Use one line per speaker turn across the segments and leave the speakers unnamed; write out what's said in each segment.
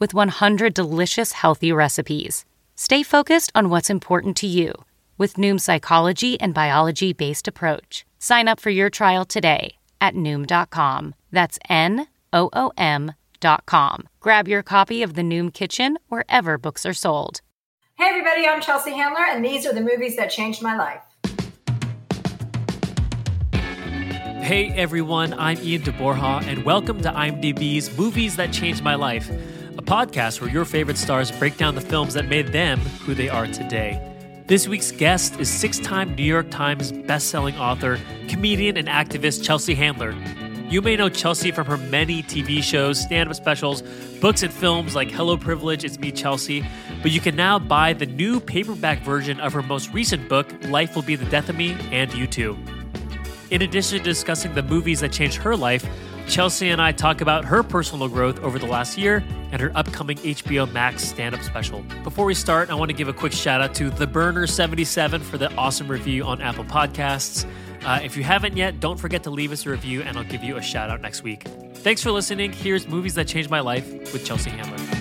with 100 delicious healthy recipes. Stay focused on what's important to you with Noom's psychology and biology based approach. Sign up for your trial today at Noom.com. That's N O O M.com. Grab your copy of The Noom Kitchen wherever books are sold.
Hey, everybody, I'm Chelsea Handler, and these are the movies that changed my life.
Hey, everyone, I'm Ian de Borja, and welcome to IMDb's Movies That Changed My Life, a podcast where your favorite stars break down the films that made them who they are today. This week's guest is six time New York Times bestselling author, comedian, and activist Chelsea Handler. You may know Chelsea from her many TV shows, stand up specials, books, and films like Hello Privilege, It's Me, Chelsea. But you can now buy the new paperback version of her most recent book, Life Will Be the Death of Me, and You Too. In addition to discussing the movies that changed her life, Chelsea and I talk about her personal growth over the last year and her upcoming HBO Max stand up special. Before we start, I want to give a quick shout out to The Burner 77 for the awesome review on Apple Podcasts. Uh, if you haven't yet, don't forget to leave us a review and I'll give you a shout out next week. Thanks for listening. Here's Movies That Changed My Life with Chelsea Handler.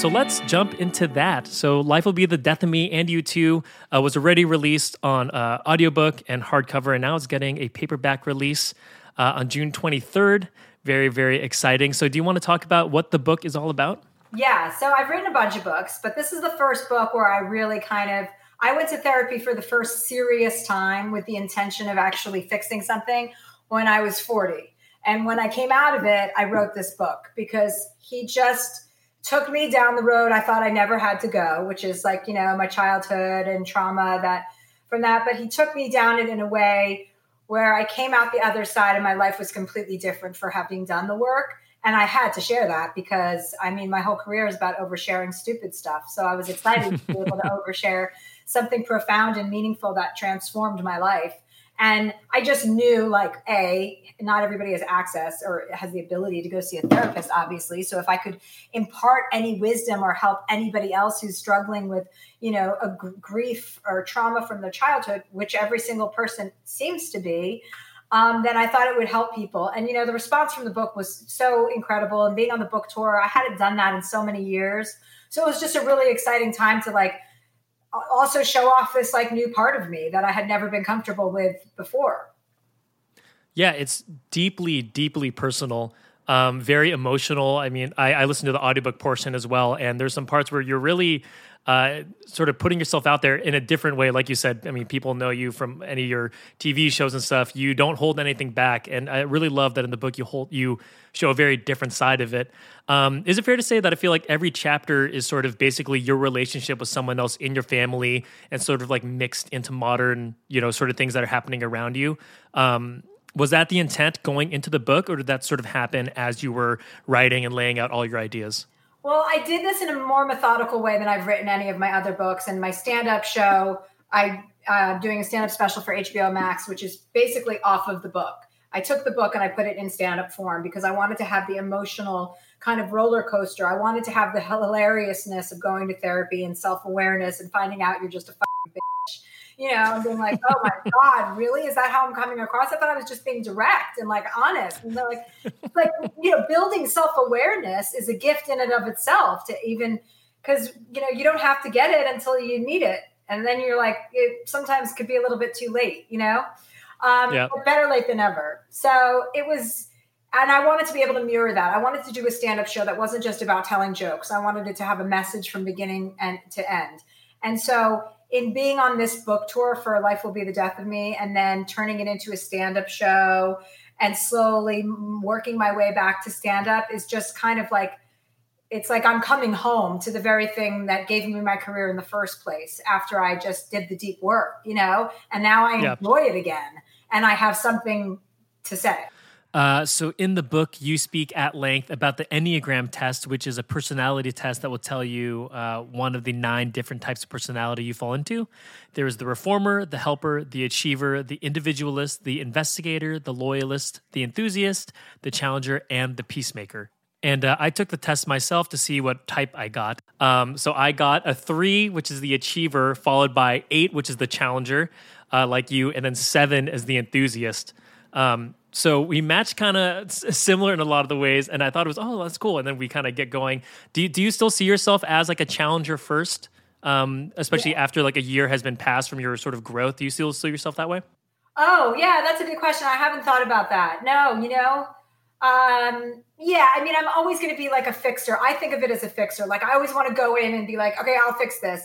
So let's jump into that. So Life Will Be the Death of Me and You Too uh, was already released on uh, audiobook and hardcover, and now it's getting a paperback release uh, on June 23rd. Very, very exciting. So, do you want to talk about what the book is all about?
Yeah, so I've written a bunch of books, but this is the first book where I really kind of I went to therapy for the first serious time with the intention of actually fixing something when I was 40. And when I came out of it, I wrote this book because he just took me down the road I thought I never had to go, which is like, you know, my childhood and trauma that from that, but he took me down it in a way where I came out the other side and my life was completely different for having done the work. And I had to share that because I mean, my whole career is about oversharing stupid stuff. So I was excited to be able to overshare something profound and meaningful that transformed my life. And I just knew, like, A, not everybody has access or has the ability to go see a therapist, obviously. So if I could impart any wisdom or help anybody else who's struggling with, you know, a g- grief or trauma from their childhood, which every single person seems to be, um, then I thought it would help people. And, you know, the response from the book was so incredible. And being on the book tour, I hadn't done that in so many years. So it was just a really exciting time to, like, also show off this like new part of me that I had never been comfortable with before.
Yeah, it's deeply, deeply personal. Um, very emotional. I mean, I, I listened to the audiobook portion as well, and there's some parts where you're really uh, sort of putting yourself out there in a different way. Like you said, I mean, people know you from any of your TV shows and stuff. You don't hold anything back, and I really love that in the book you hold you show a very different side of it. Um, is it fair to say that I feel like every chapter is sort of basically your relationship with someone else in your family and sort of like mixed into modern, you know, sort of things that are happening around you? Um, was that the intent going into the book, or did that sort of happen as you were writing and laying out all your ideas?
Well, I did this in a more methodical way than I've written any of my other books. And my stand-up show, I uh, doing a stand-up special for HBO Max, which is basically off of the book. I took the book and I put it in stand-up form because I wanted to have the emotional kind of roller coaster. I wanted to have the hilariousness of going to therapy and self-awareness and finding out you're just a you know, and being like, oh my God, really? Is that how I'm coming across? I thought I was just being direct and like honest. And they're like, like, you know, building self awareness is a gift in and of itself to even, because, you know, you don't have to get it until you need it. And then you're like, it sometimes could be a little bit too late, you know? Um, yeah. Better late than ever. So it was, and I wanted to be able to mirror that. I wanted to do a stand up show that wasn't just about telling jokes. I wanted it to have a message from beginning and to end. And so, in being on this book tour for Life Will Be the Death of Me and then turning it into a stand up show and slowly working my way back to stand up is just kind of like it's like I'm coming home to the very thing that gave me my career in the first place after I just did the deep work, you know, and now I enjoy it again and I have something to say.
Uh, so, in the book, you speak at length about the Enneagram test, which is a personality test that will tell you uh, one of the nine different types of personality you fall into. There is the reformer, the helper, the achiever, the individualist, the investigator, the loyalist, the enthusiast, the challenger, and the peacemaker. And uh, I took the test myself to see what type I got. Um, so, I got a three, which is the achiever, followed by eight, which is the challenger, uh, like you, and then seven is the enthusiast. Um, so we match kind of similar in a lot of the ways and i thought it was oh that's cool. And then we kind of get going. Do you, do you still see yourself as like a challenger first um, especially yeah. after like a year has been passed from your sort of growth? Do you still see yourself that way?
Oh yeah that's a good question. I haven't thought about that. No you know um, yeah i mean i'm always going to be like a fixer. I think of it as a fixer. Like i always want to go in and be like okay i'll fix this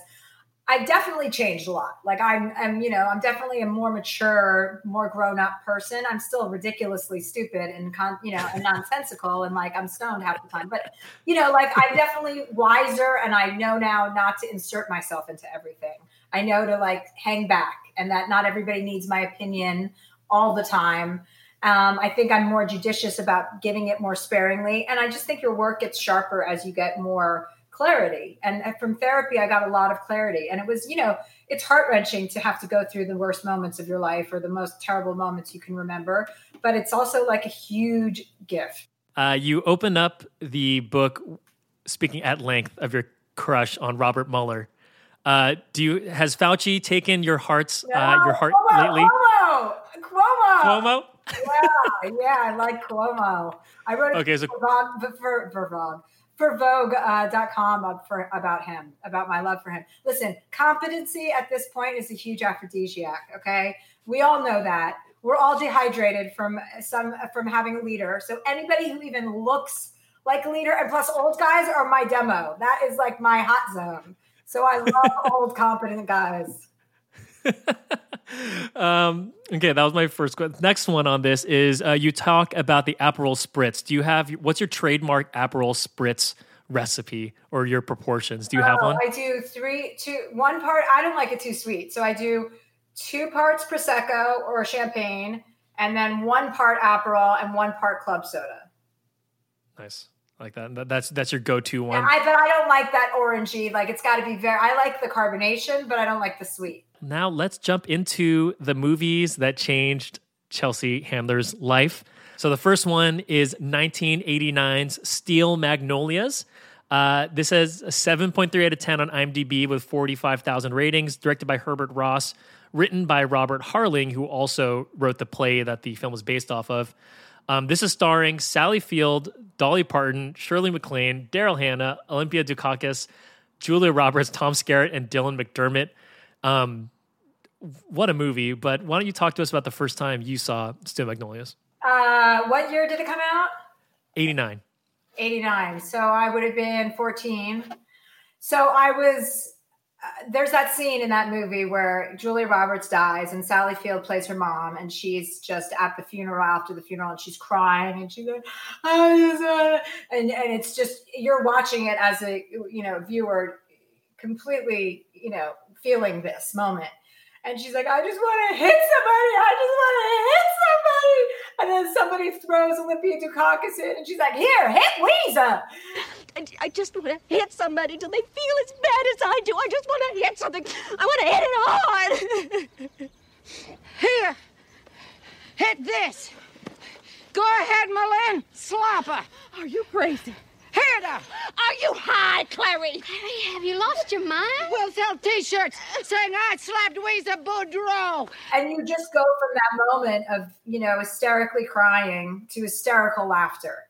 I definitely changed a lot. Like I'm, I'm, you know, I'm definitely a more mature, more grown up person. I'm still ridiculously stupid and, con- you know, and nonsensical and like I'm stoned half the time. But, you know, like I'm definitely wiser and I know now not to insert myself into everything. I know to like hang back and that not everybody needs my opinion all the time. Um, I think I'm more judicious about giving it more sparingly. And I just think your work gets sharper as you get more clarity. And from therapy, I got a lot of clarity. And it was, you know, it's heart wrenching to have to go through the worst moments of your life or the most terrible moments you can remember. But it's also like a huge gift.
Uh, you open up the book speaking at length of your crush on Robert Mueller. Uh, do you has Fauci taken your heart's uh, your heart
Cuomo,
lately?
Cuomo, Cuomo.
Cuomo.
yeah, yeah, I like Cuomo. I wrote okay, so for, for, for for Vogue.com uh, for about him, about my love for him. Listen, competency at this point is a huge aphrodisiac. Okay, we all know that. We're all dehydrated from some from having a leader. So anybody who even looks like a leader, and plus old guys are my demo. That is like my hot zone. So I love old competent guys.
um, okay, that was my first question. Next one on this is uh, you talk about the Aperol spritz. Do you have what's your trademark Aperol spritz recipe or your proportions? Do you have one?
I do three, two, one part. I don't like it too sweet, so I do two parts prosecco or champagne, and then one part Aperol and one part club soda.
Nice like that. That's that's your go-to one.
Yeah, I, but I don't like that orangey. Like it's got to be very. I like the carbonation, but I don't like the sweet.
Now let's jump into the movies that changed Chelsea Handler's life. So the first one is 1989's Steel Magnolias. Uh, this has a 7.3 out of 10 on IMDb with 45,000 ratings, directed by Herbert Ross, written by Robert Harling, who also wrote the play that the film was based off of. Um, this is starring Sally Field, Dolly Parton, Shirley MacLaine, Daryl Hannah, Olympia Dukakis, Julia Roberts, Tom Skerritt, and Dylan McDermott. Um, what a movie! But why don't you talk to us about the first time you saw Steel Magnolias?
Uh, what year did it come out?
89.
89. So I would have been 14. So I was there's that scene in that movie where Julia Roberts dies and Sally Field plays her mom, and she's just at the funeral after the funeral, and she's crying, and she's like, "I just want," uh, and and it's just you're watching it as a you know viewer, completely you know feeling this moment, and she's like, "I just want to hit somebody, I just want to hit somebody," and then somebody throws Olympia Dukakis in, and she's like, "Here, hit Ouiser."
I, I just want to hit somebody till they feel as bad as I do. I just want to hit something. I want to hit it hard.
Here. Hit this. Go ahead, M'Lynn. Slopper.
Are you crazy?
Hit her.
Are you high, Clairee?
Clairee, have you lost your mind?
We'll sell T-shirts saying I slapped Ouiser Boudreaux.
And you just go from that moment of, you know, hysterically crying to hysterical laughter.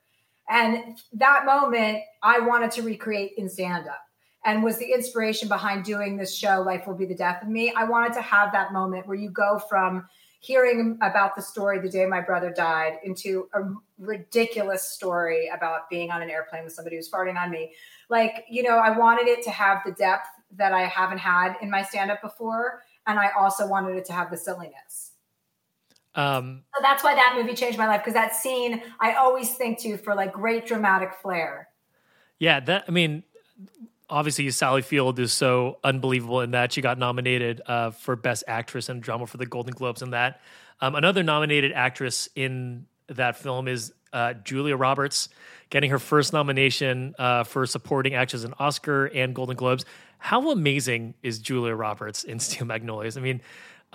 And that moment I wanted to recreate in stand up and was the inspiration behind doing this show, Life Will Be the Death of Me. I wanted to have that moment where you go from hearing about the story the day my brother died into a ridiculous story about being on an airplane with somebody who's farting on me. Like, you know, I wanted it to have the depth that I haven't had in my stand up before. And I also wanted it to have the silliness. Um, so that's why that movie changed my life because that scene I always think to for like great dramatic flair.
Yeah, that I mean, obviously Sally Field is so unbelievable in that she got nominated uh, for Best Actress in Drama for the Golden Globes and that. Um, another nominated actress in that film is uh, Julia Roberts, getting her first nomination uh, for supporting actress in Oscar and Golden Globes. How amazing is Julia Roberts in Steel Magnolias? I mean,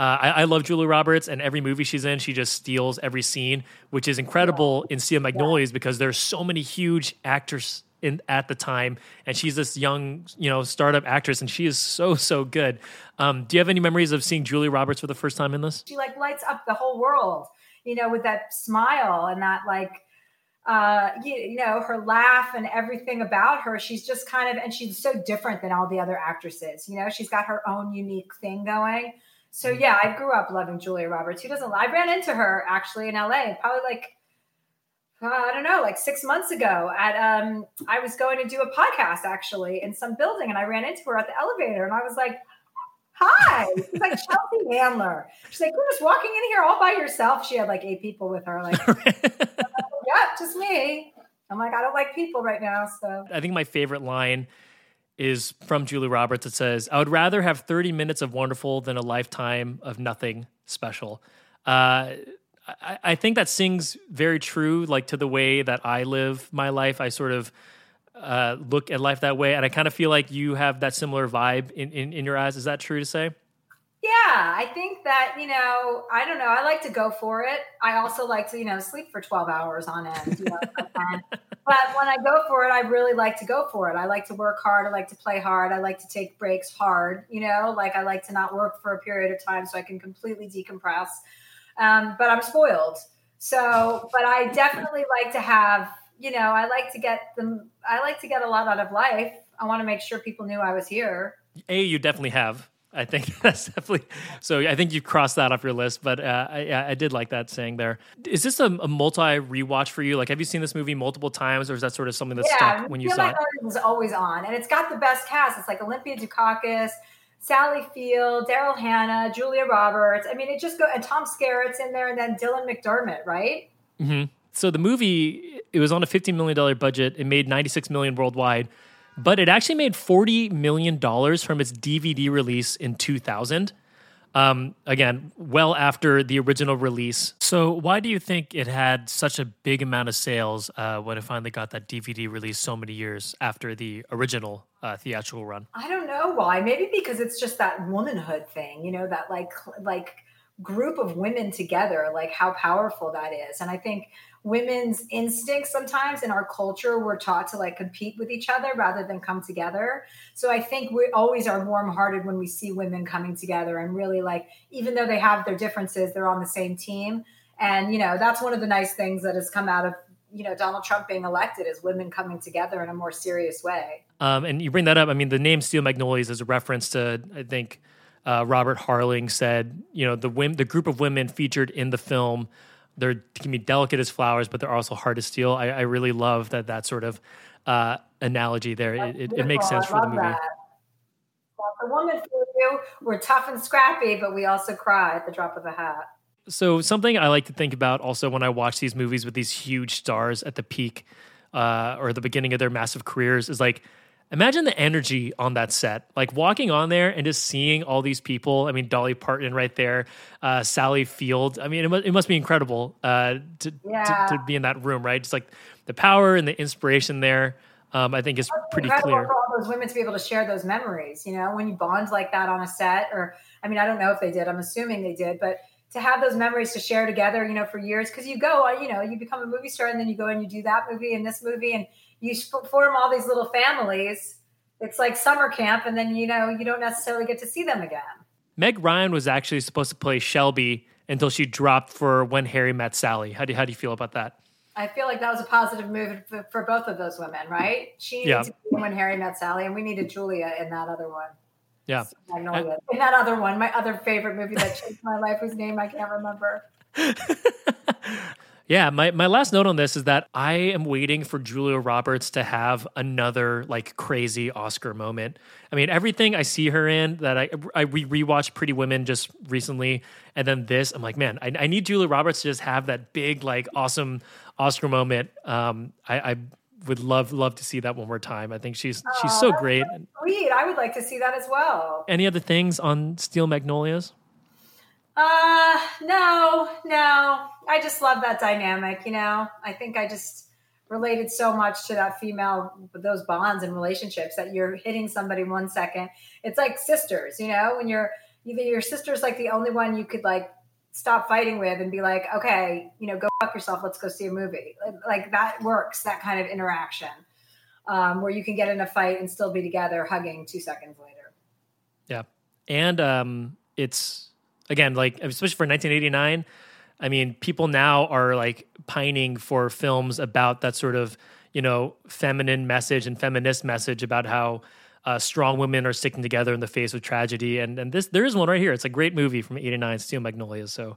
uh, I, I, love Julia Roberts, and every movie she's in, she just steals every scene, which is incredible in Steel Magnolias because there's so many huge actors in at the time, and she's this young, you know, startup actress, and she is so so good. Um, do you have any memories of seeing Julia Roberts for the first time in this?
She like lights up the whole world, you know, with that smile and that like uh, you, you, know, her laugh and everything about her. She's just kind of, and she's so different than all the other actresses. You know, she's got her own unique thing going. So yeah, I grew up loving Julia Roberts. Who doesn't? I ran into her actually in LA, probably like uh, I don't know, like six months ago. At um, I was going to do a podcast actually in some building, and I ran into her at the elevator, and I was like, "Hi!" She's like Chelsea Handler. She's like, "You're just walking in here all by yourself." She had like eight people with her. Like, yeah, just me. I'm like, I don't like people right now. So
I think my favorite line is from Julie Roberts. It says, I would rather have 30 minutes of wonderful than a lifetime of nothing special. Uh, I, I, think that sings very true, like to the way that I live my life. I sort of uh, look at life that way. And I kind of feel like you have that similar vibe in, in, in your eyes. Is that true to say?
Yeah, I think that, you know, I don't know. I like to go for it. I also like to, you know, sleep for 12 hours on end. You know, but when I go for it, I really like to go for it. I like to work hard. I like to play hard. I like to take breaks hard, you know, like I like to not work for a period of time so I can completely decompress. Um, but I'm spoiled. So, but I definitely like to have, you know, I like to get them, I like to get a lot out of life. I want to make sure people knew I was here.
A, you definitely have. I think that's definitely so. I think you crossed that off your list, but uh, I, I, did like that saying there. Is this a, a, multi rewatch for you? Like, have you seen this movie multiple times, or is that sort of something that yeah, stuck when you saw it?
it? was always on, and it's got the best cast. It's like Olympia Dukakis, Sally Field, Daryl Hannah, Julia Roberts. I mean, it just go and Tom Skerritt's in there, and then Dylan McDermott, right?
Mm-hmm. So the movie it was on a fifteen million dollar budget. It made ninety six million worldwide but it actually made $40 million from its DVD release in 2000. Um, again, well after the original release. So, why do you think it had such a big amount of sales uh, when it finally got that DVD release so many years after the original uh, theatrical run?
I don't know why. Maybe because it's just that womanhood thing, you know, that like like group of women together, like how powerful that is. And I think women's instincts sometimes in our culture we're taught to like compete with each other rather than come together. So i think we always are warm-hearted when we see women coming together and really like even though they have their differences they're on the same team. And you know that's one of the nice things that has come out of you know donald trump being elected is women coming together in a more serious way.
Um, and you bring that up i mean the name steel magnolias is a reference to i think uh, robert harling said you know the the group of women featured in the film they're can be delicate as flowers, but they're also hard to steel. I, I really love that that sort of uh, analogy there. It, it, it, makes sense for the movie. That.
Well, the woman for you, we're tough and scrappy, but we also cry at the drop of a hat.
So something I like to think about also when I watch these movies with these huge stars at the peak uh, or the beginning of their massive careers is like imagine the energy on that set. Like walking on there and just seeing all these people. I mean dolly parton right there uh, sally field. I mean it must, it must be incredible uh, to, yeah. to, to, be in that room right? Just like the power and the inspiration there um, i think is pretty clear.
for all those women to be able to share those memories you know? When you bond like that on a set or i mean i don't know if they did. I'm assuming they did but to have those memories to share together you know for years because you go you know you become a movie star and then you go and you do that movie and this movie and you form all these little families. It's like summer camp, and then you know you don't necessarily get to see them again.
Meg Ryan was actually supposed to play Shelby until she dropped for When Harry Met Sally. How do you, how do you feel about that?
I feel like that was a positive move for, for both of those women, right? She yeah. to be When Harry Met Sally, and we needed Julia in that other one.
Yeah.
Magnolia. and that other one, my other favorite movie that changed my life, whose name I can't remember.
Yeah, my, my last note on this is that I am waiting for Julia Roberts to have another like crazy Oscar moment. I mean, everything I see her in that I I re- rewatched Pretty Women just recently, and then this, I'm like, man, I, I need Julia Roberts to just have that big like awesome Oscar moment. Um, I, I would love love to see that one more time. I think she's she's so great.
Sweet, I would like to see that as well.
Any other things on Steel Magnolias?
Uh, no, no. I just love that dynamic. You know, I think I just related so much to that female, those bonds and relationships that you're hitting somebody one second. It's like sisters, you know, when you're either your sister's like the only one you could like stop fighting with and be like, okay, you know, go fuck yourself. Let's go see a movie. Like that works, that kind of interaction um, where you can get in a fight and still be together hugging two seconds later.
Yeah. And um, it's, again, like, especially for 1989, I mean, people now are like pining for films about that sort of, you know, feminine message and feminist message about how uh, strong women are sticking together in the face of tragedy. And and this there is one right here. It's a great movie from '89, Steel Magnolias. So.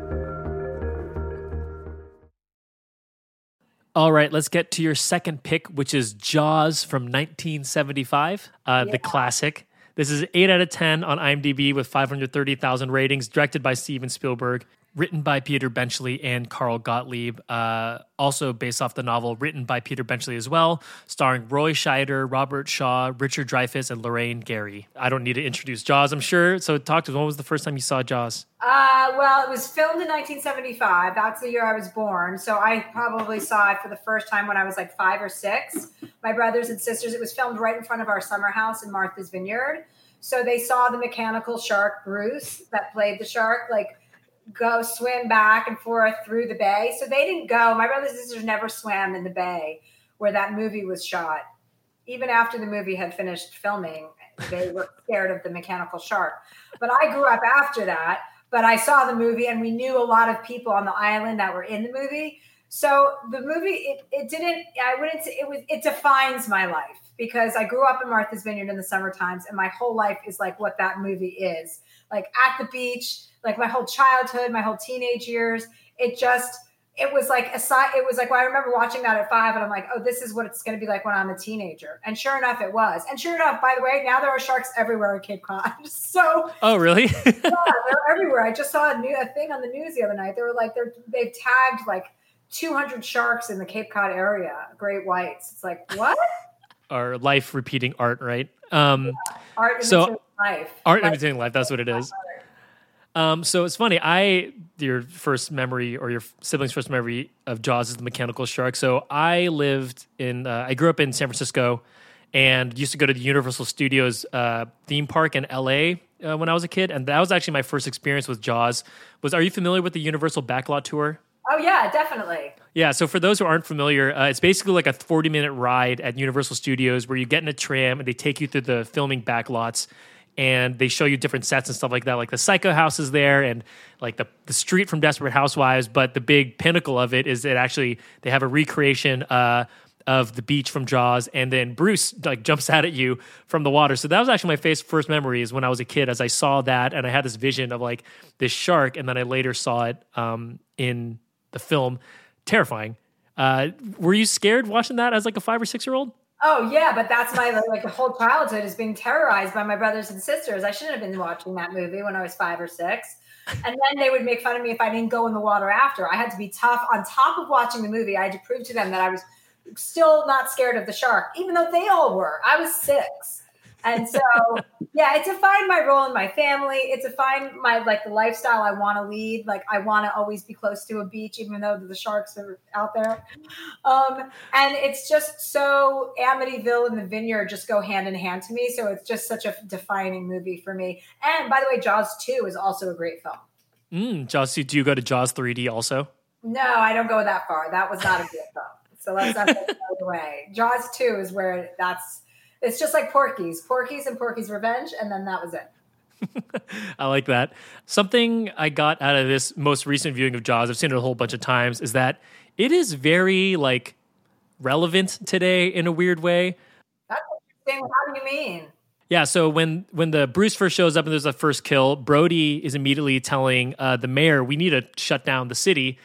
All right, let's get to your second pick, which is Jaws from 1975, uh, yeah. the classic. This is 8 out of 10 on IMDb with 530,000 ratings, directed by Steven Spielberg written by Peter Benchley and Carl Gottlieb. Uh, also based off the novel written by Peter Benchley as well, starring Roy Scheider, Robert Shaw, Richard Dreyfuss, and Lorraine Gary. I don't need to introduce Jaws, I'm sure. So talk to us. When was the first time you saw Jaws?
Uh, well, it was filmed in 1975. That's the year I was born. So I probably saw it for the first time when I was like five or six. My brothers and sisters, it was filmed right in front of our summer house in Martha's Vineyard. So they saw the mechanical shark Bruce that played the shark like go swim back and forth through the bay. So they didn't go. My brothers and sisters never swam in the bay where that movie was shot. Even after the movie had finished filming, they were scared of the mechanical shark. But I grew up after that, but I saw the movie and we knew a lot of people on the island that were in the movie. So the movie, it, it didn't, I wouldn't say it was, it defines my life because I grew up in Martha's Vineyard in the summer times and my whole life is like what that movie is. Like at the beach, like my whole childhood, my whole teenage years. It just it was like a side it was like well, I remember watching that at five and I'm like, oh, this is what it's gonna be like when I'm a teenager. And sure enough it was. And sure enough, by the way, now there are sharks everywhere at Cape Cod. So
Oh really?
yeah, they're everywhere. I just saw a new a thing on the news the other night. They were like they're they've tagged like 200 sharks in the Cape Cod area, great whites. It's like, what?
Our life repeating art, right? Um, yeah.
Art so, life.
Art life. imitating life. That's what it is. Um, so it's funny. I your first memory or your siblings' first memory of Jaws is the mechanical shark. So I lived in. Uh, I grew up in San Francisco, and used to go to the Universal Studios uh, theme park in LA uh, when I was a kid, and that was actually my first experience with Jaws. Was Are you familiar with the Universal Backlot Tour?
Oh yeah, definitely.
Yeah, so for those who aren't familiar, uh, it's basically like a 40 minute ride at Universal Studios where you get in a tram and they take you through the filming backlots and they show you different sets and stuff like that. Like the Psycho House is there, and like the the street from Desperate Housewives. But the big pinnacle of it is that actually they have a recreation uh, of the beach from Jaws, and then Bruce like jumps out at you from the water. So that was actually my face, first memory is when I was a kid, as I saw that, and I had this vision of like this shark, and then I later saw it um, in the film. Terrifying. Uh, were you scared watching that as like a five or six year old?
Oh yeah, but that's my like whole childhood is being terrorized by my brothers and sisters. I shouldn't have been watching that movie when I was five or six. And then they would make fun of me if I didn't go in the water after. I had to be tough. On top of watching the movie, I had to prove to them that I was still not scared of the shark, even though they all were. I was six. And so, yeah, it's it defined my role in my family. It's It defined my like the lifestyle I want to lead. Like I want to always be close to a beach, even though the sharks are out there. Um, and it's just so Amityville and the Vineyard just go hand in hand to me. So it's just such a defining movie for me. And by the way, Jaws two is also a great film.
Mm, Jaws 2, do you go to Jaws 3D also?
No, I don't go that far. That was not a good film. So let's not get away. Jaws 2 is where that's it's just like Porky's, Porky's and Porky's Revenge, and then that was it.
I like that. Something I got out of this most recent viewing of Jaws, I've seen it a whole bunch of times, is that it is very like relevant today in a weird way.
That's interesting. How do you mean?
Yeah, so when when the Bruce first shows up and there's a first kill, Brody is immediately telling uh, the mayor, "We need to shut down the city,"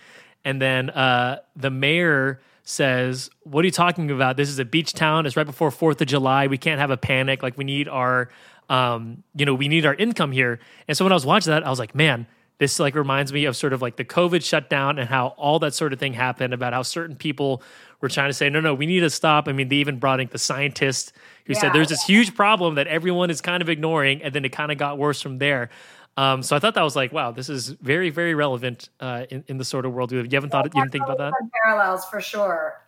and then uh, the mayor says, What are you talking about? This is a beach town. It's right before 4th of July. We can't have a panic. Like, we need our, um, you know, we need our income here. And so when I was watching that, I was like, Man, this like reminds me of sort of like the COVID shutdown and how all that sort of thing happened about how certain people were trying to say, no, no, we need to stop. I mean, they even brought in the scientist who yeah. said there's this huge problem that everyone is kind of ignoring. And then it kind of got worse from there. Um, so I thought that was like, wow, this is very, very relevant uh, in, in the sort of world we live. You haven't thought, you didn't think about that?
Parallels for sure.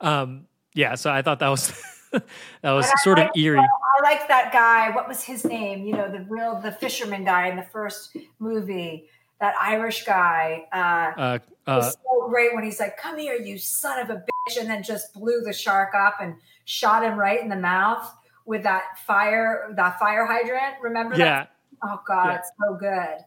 Um, yeah, so I thought that was that was sort of eerie.
I like that guy. What was his name? You know, the real the fisherman guy in the first movie. That Irish guy. Uh, uh, uh, was so great when he's like, "Come here, you son of a bitch," and then just blew the shark up and shot him right in the mouth with that fire, that fire hydrant. Remember
yeah.
that? Oh God, yeah. it's so good.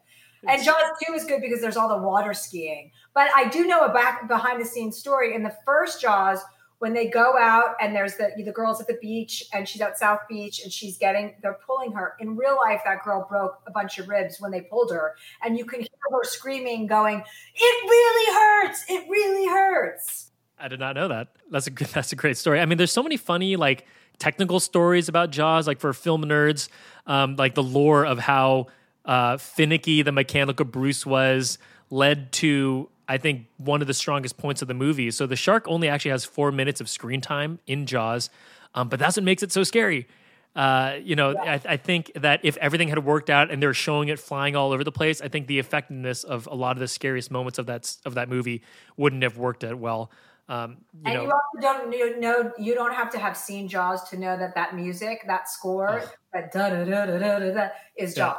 And Jaws 2 is good because there's all the water skiing. But I do know a back behind the scenes story. In the first Jaws, when they go out and there's the the girls at the beach and she's at South Beach and she's getting they're pulling her. In real life, that girl broke a bunch of ribs when they pulled her, and you can hear her screaming, going, "It really hurts! It really hurts!"
I did not know that. That's a that's a great story. I mean, there's so many funny like technical stories about Jaws, like for film nerds, um, like the lore of how uh, finicky the mechanical Bruce was led to I think one of the strongest points of the movie. So the shark only actually has four minutes of screen time in Jaws, um, but that's what makes it so scary. Uh, you know, yeah. I, I, think that if everything had worked out and they're showing it flying all over the place, I think the effectiveness of a lot of the scariest moments of that of that movie wouldn't have worked out well. Um, you
and
know,
you also don't you know you don't have to have seen Jaws to know that that music, that score, that da da da da da da is Jaws.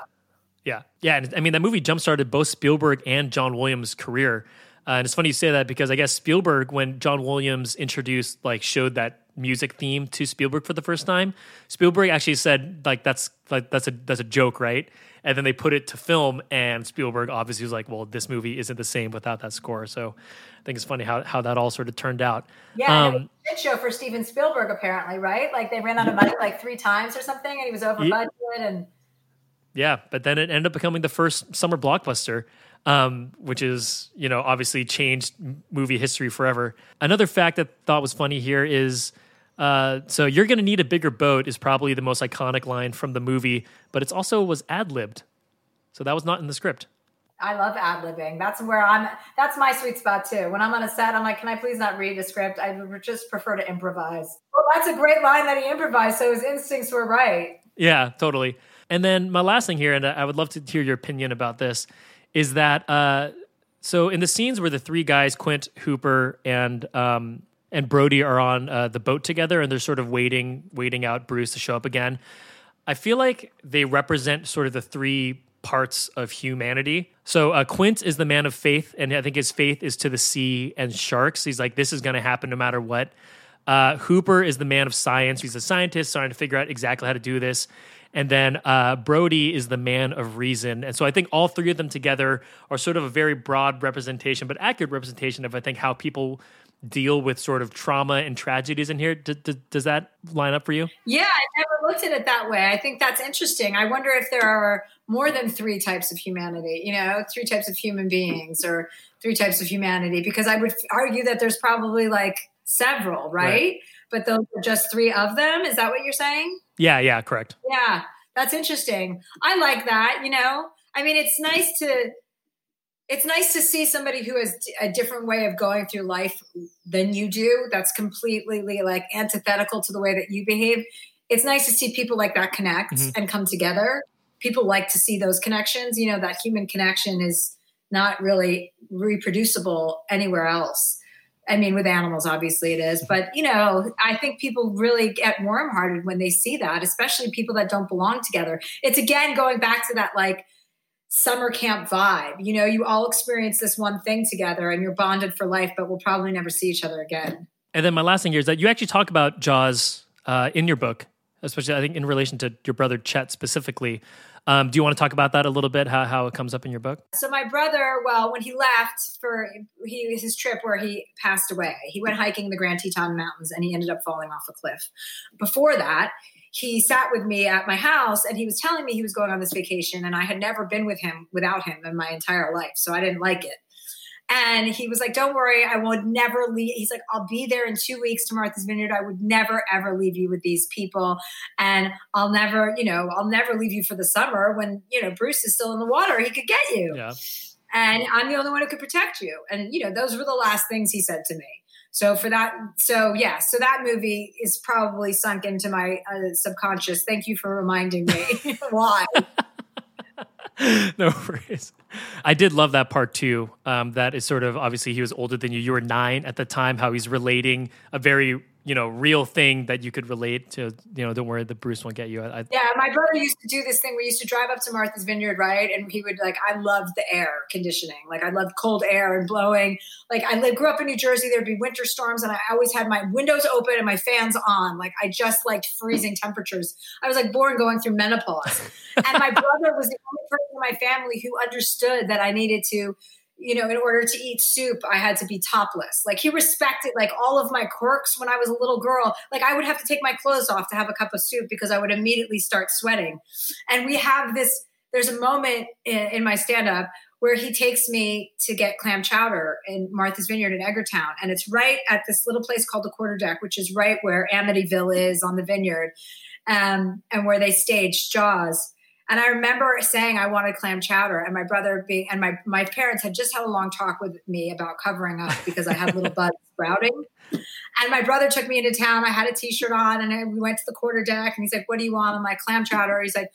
Yeah, yeah. And I mean, that movie jump started both Spielberg and John Williams' career. Uh, and it's funny you say that because I guess Spielberg, when John Williams introduced, like, showed that music theme to Spielberg for the first time, Spielberg actually said, like, that's like that's a that's a joke, right? And then they put it to film, and Spielberg obviously was like, well, this movie isn't the same without that score. So I think it's funny how how that all sort of turned out.
Yeah, um, shit show for Steven Spielberg apparently, right? Like they ran out of money like three times or something, and he was over budget and.
Yeah, but then it ended up becoming the first summer blockbuster, um, which is you know obviously changed movie history forever. Another fact that I thought was funny here is. Uh, so you're going to need a bigger boat is probably the most iconic line from the movie, but it's also was ad libbed, so that was not in the script.
I love ad libbing. That's where I'm. That's my sweet spot too. When I'm on a set, I'm like, can I please not read a script? I would just prefer to improvise. Well, that's a great line that he improvised, so his instincts were right.
Yeah, totally. And then my last thing here, and I would love to hear your opinion about this, is that uh, so in the scenes where the three guys, Quint, Hooper, and um, and Brody, are on uh, the boat together, and they're sort of waiting, waiting out Bruce to show up again. I feel like they represent sort of the three parts of humanity. So uh, Quint is the man of faith, and I think his faith is to the sea and sharks. He's like, this is going to happen no matter what. Uh, Hooper is the man of science. He's a scientist trying to figure out exactly how to do this. And then uh, Brody is the man of reason. And so I think all three of them together are sort of a very broad representation, but accurate representation of, I think, how people deal with sort of trauma and tragedies in here. D- d- does that line up for you?
Yeah, I never looked at it that way. I think that's interesting. I wonder if there are more than three types of humanity, you know, three types of human beings or three types of humanity, because I would argue that there's probably like several, right? right. but those are just three of them. Is that what you're saying?
Yeah, yeah, correct.
Yeah, that's interesting. I like that. You know, I mean, it's nice to it's nice to see somebody who has a different way of going through life than you do. That's completely like antithetical to the way that you behave. It's nice to see people like that connect mm-hmm. and come together. People like to see those connections. You know, that human connection is not really reproducible anywhere else. I mean, with animals, obviously it is, but you know, I think people really get warm hearted when they see that, especially people that don't belong together. It's again going back to that like summer camp vibe. You know, you all experience this one thing together and you're bonded for life, but we'll probably never see each other again.
And then my last thing here is that you actually talk about Jaws uh, in your book, especially I think in relation to your brother Chet specifically. Um, do you want to talk about that a little bit? How, how it comes up in your book?
So my brother, well, when he left for he, his trip where he passed away, he went hiking the Grand Teton Mountains and he ended up falling off a cliff. Before that, he sat with me at my house and he was telling me he was going on this vacation and I had never been with him without him in my entire life. So I didn't like it. And he was like, Don't worry, I would never leave. He's like, I'll be there in two weeks to Martha's Vineyard. I would never, ever leave you with these people. And I'll never, you know, I'll never leave you for the summer when, you know, Bruce is still in the water. He could get you. Yeah. And I'm the only one who could protect you. And, you know, those were the last things he said to me. So for that, so yeah, so that movie is probably sunk into my uh, subconscious. Thank you for reminding me why.
no worries. I did love that part too. Um, that is sort of obviously he was older than you. You were nine at the time. How he's relating a very you know real thing that you could relate to you know don't worry the bruce won't get you. I,
yeah my brother used to do this thing. We used to drive up to martha's vineyard right? And he would like i loved the air conditioning. Like i loved cold air and blowing. Like i lived, grew up in new jersey. There'd be winter storms and i always had my windows open and my fans on. Like i just liked freezing temperatures. I was like born going through menopause. And my brother was the only person in my family who understood that i needed to you know, in order to eat soup, I had to be topless. Like he respected like all of my quirks when I was a little girl. Like I would have to take my clothes off to have a cup of soup because I would immediately start sweating. And we have this, there's a moment in, in my stand up where he takes me to get clam chowder in Martha's Vineyard in Edgartown. And it's right at this little place called the Quarter Deck, which is right where Amityville is on the vineyard um, and where they staged Jaws. And I remember saying I wanted clam chowder, and my brother being and my my parents had just had a long talk with me about covering up because I had little buds sprouting. And my brother took me into town. I had a t-shirt on, and I, we went to the quarter deck. And he's like, "What do you want?" I'm like, "Clam chowder." He's like,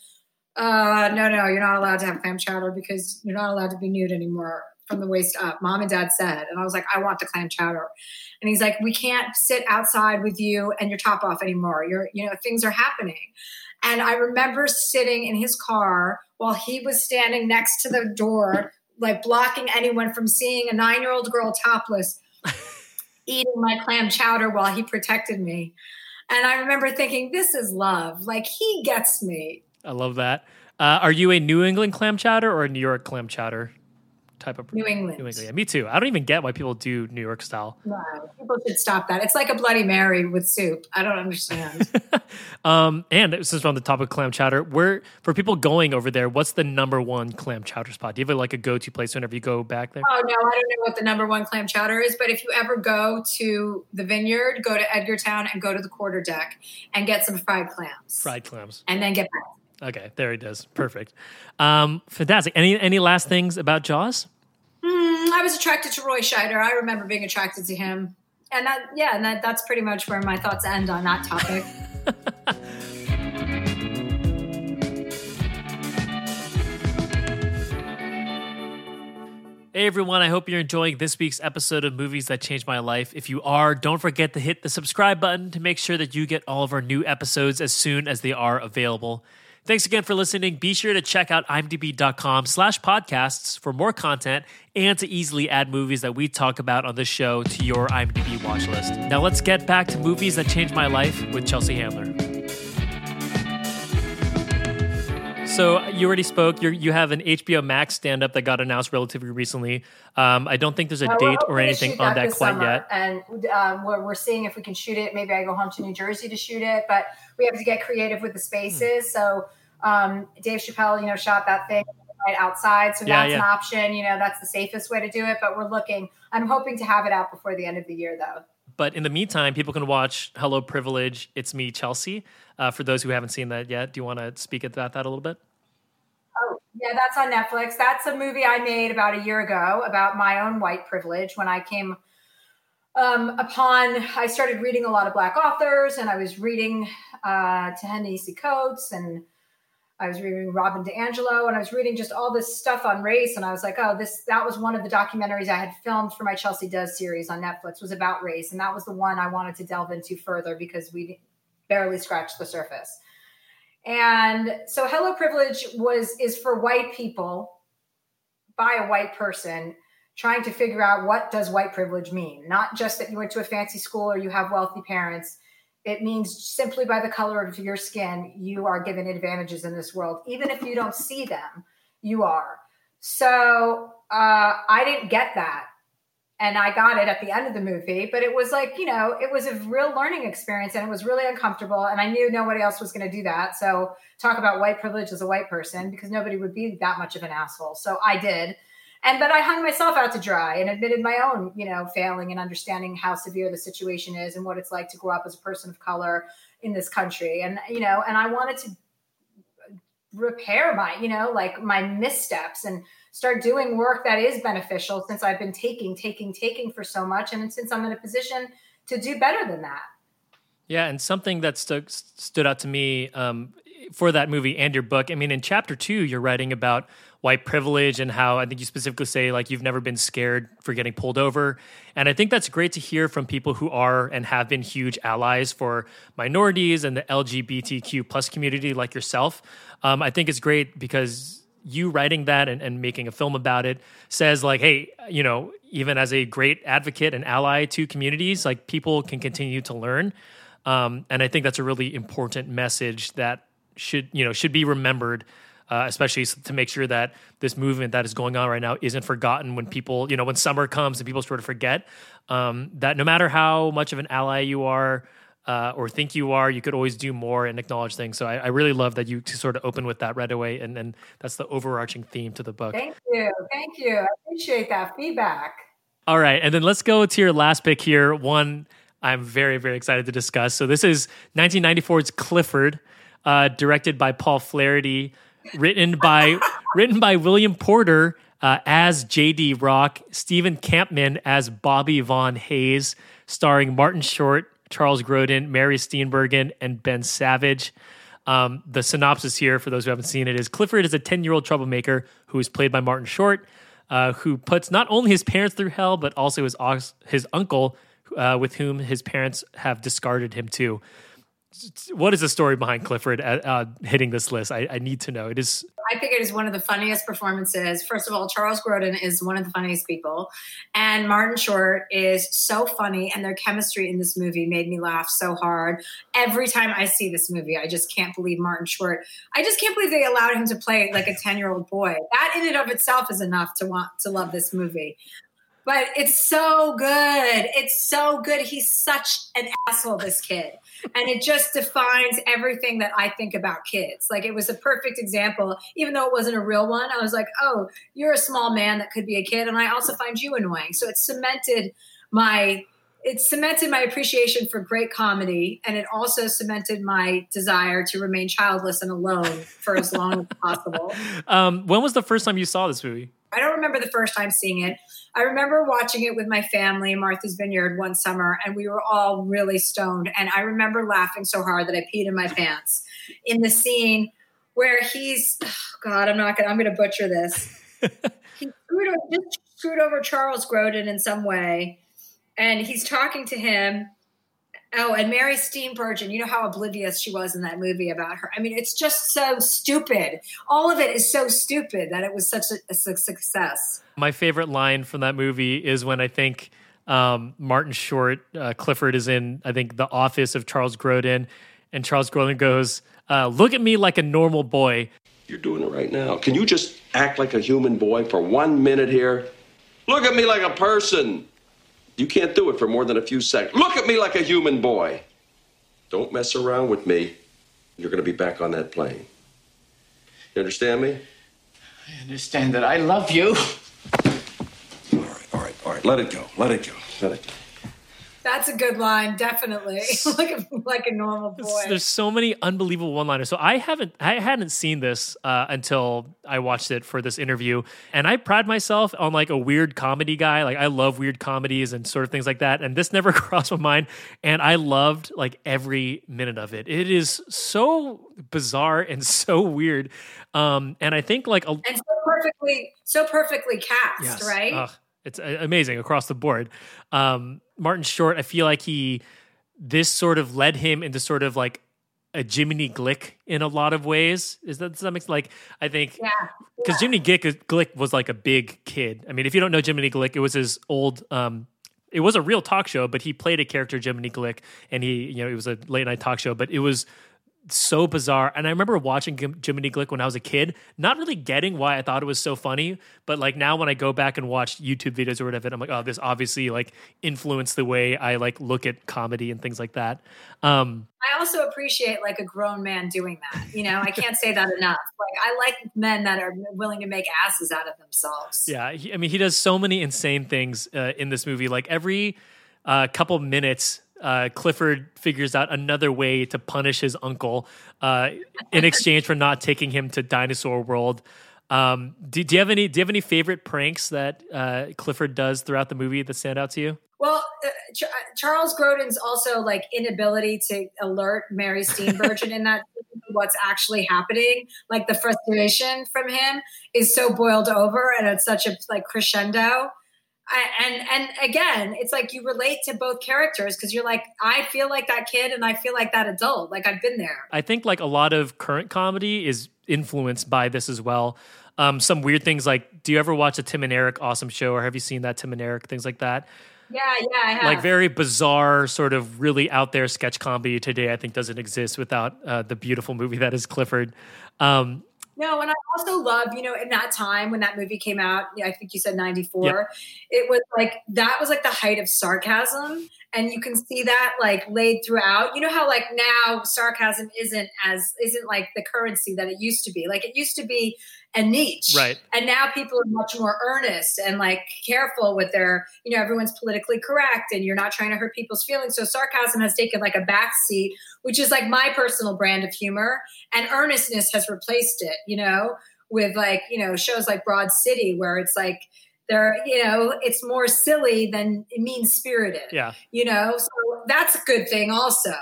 uh, "No, no, you're not allowed to have clam chowder because you're not allowed to be nude anymore from the waist up." Mom and Dad said, and I was like, "I want the clam chowder." And he's like, "We can't sit outside with you and your top off anymore. You're, you know, things are happening." And I remember sitting in his car while he was standing next to the door, like blocking anyone from seeing a nine year old girl topless eating my clam chowder while he protected me. And I remember thinking, this is love. Like he gets me.
I love that. Uh, are you a New England clam chowder or a New York clam chowder? Type of
New England.
New England. Yeah, me too. I don't even get why people do New York style.
No, people should stop that. It's like a Bloody Mary with soup. I don't understand.
um, and since we're on the topic of clam chowder, where for people going over there, what's the number one clam chowder spot? Do you have like a go to place whenever you go back there?
Oh no, I don't know what the number one clam chowder is, but if you ever go to the vineyard, go to Edgartown and go to the quarter deck and get some fried clams.
Fried clams.
And then get back.
Okay, there it is. Perfect. Um, fantastic. Any any last things about Jaws?
Mm, I was attracted to Roy Scheider. I remember being attracted to him, and that yeah, and that, that's pretty much where my thoughts end on that topic.
Hey everyone, I hope you're enjoying this week's episode of Movies That Changed My Life. If you are, don't forget to hit the subscribe button to make sure that you get all of our new episodes as soon as they are available. Thanks again for listening. Be sure to check out imdb.com slash podcasts for more content and to easily add movies that we talk about on this show to your IMDb watch list. Now let's get back to movies that changed my life with Chelsea Handler. So you already spoke. you you have an HBO Max stand-up that got announced relatively recently. Um, I don't think there's a uh, date or anything on that quite yet.
And um, we're, we're seeing if we can shoot it. Maybe I go home to New Jersey to shoot it, but we have to get creative with the spaces. So um, Dave Chappelle, you know, shot that thing right outside. So yeah, that's yeah. an option. You know, that's the safest way to do it. But we're looking. I'm hoping to have it out before the end of the year, though.
But in the meantime, people can watch Hello Privilege. It's me, Chelsea. Uh, for those who haven't seen that yet, do you want to speak about that a little bit?
Oh, yeah, that's on Netflix. That's a movie I made about a year ago about my own white privilege when I came um, upon, I started reading a lot of Black authors and I was reading uh, Ta-Nehisi Coates and I was reading Robin DiAngelo and I was reading just all this stuff on race. And I was like, oh, this, that was one of the documentaries I had filmed for my Chelsea Does series on Netflix was about race. And that was the one I wanted to delve into further because we barely scratched the surface. And so Hello Privilege was, is for white people by a white person trying to figure out what does white privilege mean? Not just that you went to a fancy school or you have wealthy parents it means simply by the color of your skin, you are given advantages in this world. Even if you don't see them, you are. So uh, I didn't get that. And I got it at the end of the movie, but it was like, you know, it was a real learning experience and it was really uncomfortable. And I knew nobody else was going to do that. So, talk about white privilege as a white person because nobody would be that much of an asshole. So, I did and but I hung myself out to dry and admitted my own, you know, failing and understanding how severe the situation is and what it's like to grow up as a person of color in this country. And you know, and I wanted to repair my, you know, like my missteps and start doing work that is beneficial since I've been taking, taking, taking for so much, and since I'm in a position to do better than that.
Yeah, and something that stu- stood out to me um, for that movie and your book. I mean, in chapter two, you're writing about white privilege and how I think you specifically say like you've never been scared for getting pulled over. And I think that's great to hear from people who are and have been huge allies for minorities and the LGBTQ plus community like yourself. Um, I think it's great because you writing that and, and making a film about it says like, hey, you know, even as a great advocate and ally to communities, like people can continue to learn. Um, and I think that's a really important message that should you know should be remembered uh, especially to make sure that this movement that is going on right now isn't forgotten when people, you know, when summer comes and people sort of forget um, that no matter how much of an ally you are uh, or think you are, you could always do more and acknowledge things. So I, I really love that you sort of open with that right away, and, and that's the overarching theme to the book.
Thank you, thank you. I appreciate that feedback.
All right, and then let's go to your last pick here. One I'm very very excited to discuss. So this is 1994's Clifford, uh, directed by Paul Flaherty written by written by William Porter uh, as J.D. Rock, Steven Kampmann as Bobby Von Hayes, starring Martin Short, Charles Grodin, Mary Steenburgen, and Ben Savage. Um, the synopsis here, for those who haven't seen it, is Clifford is a 10 year old troublemaker who is played by Martin Short, uh, who puts not only his parents through hell, but also his, his uncle, uh, with whom his parents have discarded him too what is the story behind Clifford uh, uh, hitting this list? I, I, need to know. It is.
I think it is one of the funniest performances. First of all, Charles Grodin is one of the funniest people, and Martin Short is so funny, and their chemistry in this movie made me laugh so hard. Every time I see this movie, I just can't believe Martin Short. I just can't believe they allowed him to play like a ten year old boy. That in and of itself is enough to want to love this movie but it's so good. It's so good. He's such an asshole, this kid. And it just defines everything that I think about kids. Like it was a perfect example, even though it wasn't a real one. I was like, oh, you're a small man that could be a kid. And I also find you annoying. So it cemented my it cemented my appreciation for great comedy and it also cemented my desire to remain childless and alone for as long as possible.
Um, when was the first time you saw this movie?
I don't remember the first time seeing it. I remember watching it with my family in Martha's Vineyard one summer, and we were all really stoned. And I remember laughing so hard that I peed in my pants in the scene where he's, oh God, I'm not gonna, I'm gonna butcher this. he screwed over, screwed over Charles Grodin in some way, and he's talking to him Oh, and Mary Steenburgen, you know how oblivious she was in that movie about her. I mean, it's just so stupid. All of it is so stupid that it was such a, a success.
My favorite line from that movie is when I think um, Martin Short, uh, Clifford is in, I think, the office of Charles Grodin, and Charles Grodin goes, uh, "Look at me like a normal boy."
You're doing it right now. Can you just act like a human boy for one minute here? Look at me like a person. You can't do it for more than a few seconds. Look at me like a human boy. Don't mess around with me. You're going to be back on that plane. You understand me?
I understand that I love you.
All right, all right, all right. Let it go. Let it go. Let it go.
That's a good line, definitely. like a, like a normal boy.
There's so many unbelievable one-liners. So I haven't I hadn't seen this uh, until I watched it for this interview, and I pride myself on like a weird comedy guy. Like I love weird comedies and sort of things like that. And this never crossed my mind, and I loved like every minute of it. It is so bizarre and so weird. Um, and I think like a,
and so perfectly so perfectly cast,
Yes.
right?
Ugh, it's uh, amazing across the board. Um, Martin Short, I feel like he this sort of led him into sort of like a Jiminy Glick in a lot of ways. Is that make like I think
yeah,
because Jiminy Glick, Glick was like a big kid. I mean, if you don't know Jiminy Glick, it was his old. Um, it was a real talk show, but he played a character Jiminy Glick, and he you know it was a late night talk show, but it was so bizarre. And I remember watching Jim- Jiminy Glick when I was a kid, not really getting why I thought it was so funny. But like now when I go back and watch YouTube videos or whatever, I'm like, oh, this obviously like influenced the way I like look at comedy and things like that. Um,
I also appreciate like a grown man doing that. You know, I can't say that enough. Like I like men that are willing to make asses out of themselves.
yeah, he, I mean, he does so many insane things uh, in this movie. Like every uh, couple minutes, uh, Clifford figures out another way to punish his uncle uh, in exchange for not taking him to Dinosaur World. Um, do, do you have any? Do you have any favorite pranks that uh, Clifford does throughout the movie that stand out to you?
Well, uh, Ch- uh, Charles Grodin's also like inability to alert Mary Steenburgen in that what's actually happening, like the frustration from him is so boiled over, and it's such a like crescendo. I, and and again, it's like you relate to both characters because you're like, I feel like that kid, and I feel like that adult. Like I've been there.
I think like a lot of current comedy is influenced by this as well. Um, some weird things like, do you ever watch a Tim and Eric awesome show, or have you seen that Tim and Eric things like that?
Yeah, yeah, I have.
Like very bizarre, sort of really out there sketch comedy today. I think doesn't exist without uh, the beautiful movie that is Clifford. Um,
No, and I also love, you know, in that time when that movie came out, I think you said 94, it was like that was like the height of sarcasm. And you can see that like laid throughout. You know how like now sarcasm isn't as isn't like the currency that it used to be. Like it used to be a niche.
Right.
And now people are much more earnest and like careful with their, you know, everyone's politically correct and you're not trying to hurt people's feelings. So sarcasm has taken like a back seat, which is like my personal brand of humor. And earnestness has replaced it, you know, with like, you know, shows like Broad City where it's like they're, you know, it's more silly than mean spirited
yeah.
you know so that's a good thing also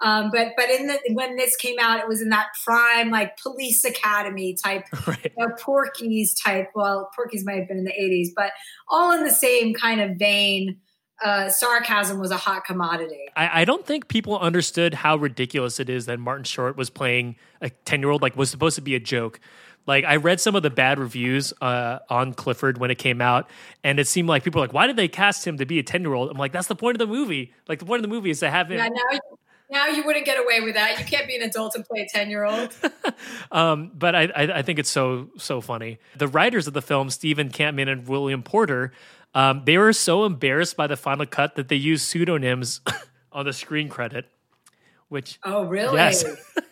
um, but but in the when this came out it was in that prime like police academy type
right.
you know, porky's type well porky's might have been in the 80s but all in the same kind of vein uh, sarcasm was a hot commodity
I, I don't think people understood how ridiculous it is that Martin Short was playing a 10 year old, like, was supposed to be a joke. Like, I read some of the bad reviews uh, on Clifford when it came out, and it seemed like people were like, why did they cast him to be a 10 year old? I'm like, that's the point of the movie. Like, the point of the movie is to have him.
yeah now you, now you wouldn't get away with that you can't be an adult and play a 10 year old
Um, but I, I, I think it's so so funny. The writers of the film, Steven Kampmann and William Porter, um, they were so embarrassed by the final cut that they used pseudonyms on the screen credit. Which
oh really
Yes.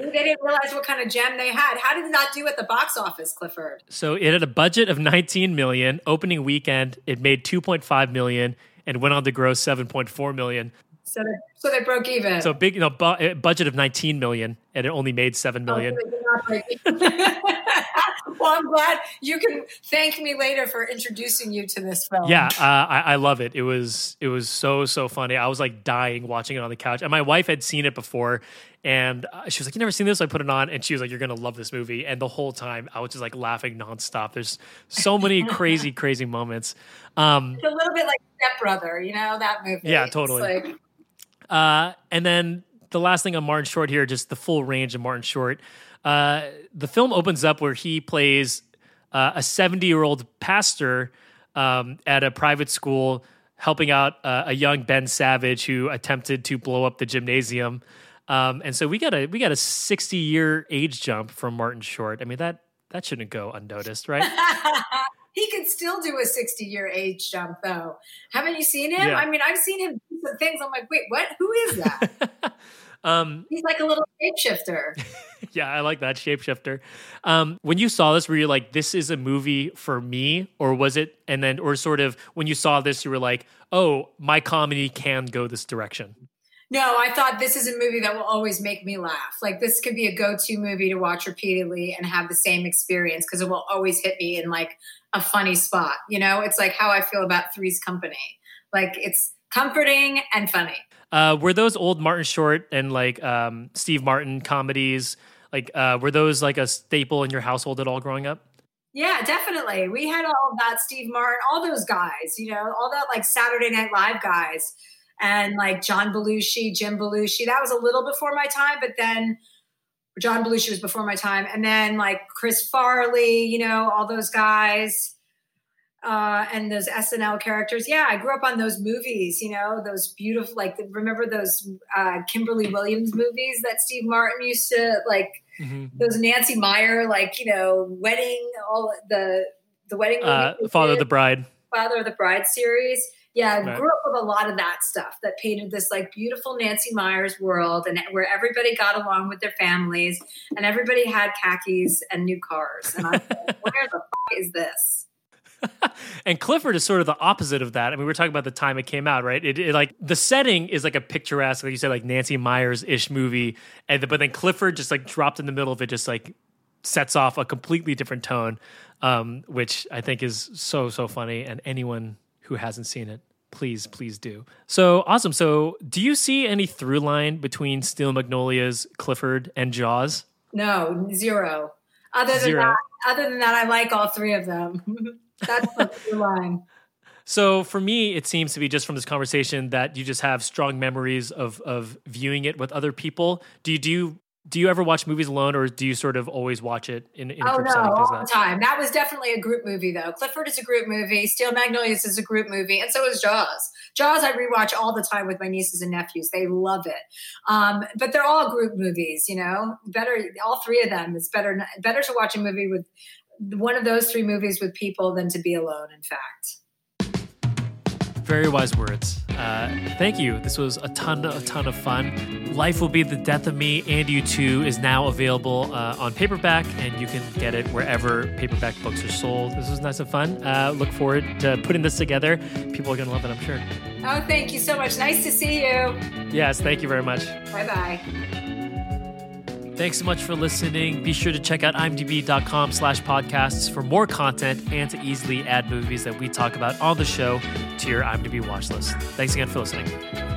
they didn't realize what kind of gem they had how did it not do at the box office clifford
so it had a budget of 19 million. Opening weekend, it made 2.5 million and went on to gross 7.4 million.
so they, so they broke even
So big, you know, bu- eh, budget of 19 million, and it only made 7 million.
Oh, well, I'm glad you can thank me later for introducing you to this film.
Yeah, uh, I, I love it. It was it was so so funny. I was like dying watching it on the couch, and my wife had seen it before, and uh, she was like, "You never seen this?" I put it on, and she was like, "You're gonna love this movie." And the whole time, I was just like laughing nonstop. There's so many crazy crazy moments. Um,
It's a little bit like Step Brother, you know that movie.
Yeah,
It's
totally.
like-
Uh, and then the last thing on Martin Short here, just the full range of Martin Short. Uh, the film opens up where he plays uh, a 70 year old pastor um, at a private school, helping out uh, a young Ben Savage who attempted to blow up the gymnasium. Um, and so we got a we got a 60 year age jump from Martin Short. I mean that that shouldn't go unnoticed, right?
he could still do a 60 year age jump, though. Haven't you seen him?
Yeah.
I mean, I've seen him do some things. I'm like, wait, what? Who is that?
um,
He's like a little shapeshifter.
Yeah, I like that shapeshifter. Um, when you saw this, were you like, "This is a movie for me," or was it? And then, or sort of, when you saw this, you were like, "Oh, my comedy can go this direction."
No, I thought this is a movie that will always make me laugh. Like this could be a go-to movie to watch repeatedly and have the same experience because it will always hit me in like a funny spot. You know, it's like how I feel about Three's Company. Like it's comforting and funny.
Uh, were those old Martin Short and like um, Steve Martin comedies? Like, uh, were those like a staple in your household at all growing up?
Yeah, definitely. We had all of that Steve Martin, all those guys, you know, all that like Saturday Night Live guys and like John Belushi, Jim Belushi. That was a little before my time, but then John Belushi was before my time. And then like Chris Farley, you know, all those guys. Uh, and those SNL characters. Yeah, I grew up on those movies, you know, those beautiful, like, remember those uh, Kimberly Williams movies that Steve Martin used to, like, mm-hmm. those Nancy Meyer, like, you know, wedding, all the, the wedding.
Uh, Father of the Bride.
Father of the Bride series. Yeah, I right. grew up with a lot of that stuff that painted this like beautiful Nancy Meyers world and where everybody got along with their families and everybody had khakis and new cars. And I thought, where the fuck is this?
and Clifford is sort of the opposite of that. I mean, we are talking about the time it came out, right? It, it, like the setting is like a picturesque, like you said, like Nancy Meyers ish movie, and the, but then Clifford just like dropped in the middle of it, just like sets off a completely different tone, um, which I think is so so funny. And anyone who hasn't seen it, please, please do. So awesome. So, do you see any through line between Steel Magnolias, Clifford, and Jaws?
No, zero. Other than zero. that, other than that, I like all three of them. That's the line.
So for me, it seems to be just from this conversation that you just have strong memories of of viewing it with other people. Do you do you do you ever watch movies alone or do you sort of always watch it in, in
oh,
group
no, all the time. That was definitely a group movie though. Clifford is a group movie. Steel magnolias is a group movie. And so is jaws. Jaws i rewatch all the time with my nieces and nephews. They love it. Um, but they're all group movies you know? Better all three of them it's better better to watch a movie with one of those three movies with people than to be alone in fact
very wise words. Uh, thank you. This was a ton, a ton of fun. Life Will Be the Death of Me and You Too is now available uh, on paperback, and you can get it wherever paperback books are sold. This was nice and fun. Uh, look forward to putting this together. People are going to love it, I'm sure.
Oh, thank you so much. Nice to see you.
Yes, thank you very much.
Bye bye.
Thanks so much for listening. Be sure to check out imdb.com slash podcasts for more content and to easily add movies that we talk about on the show to your IMDb watch list. Thanks again for listening.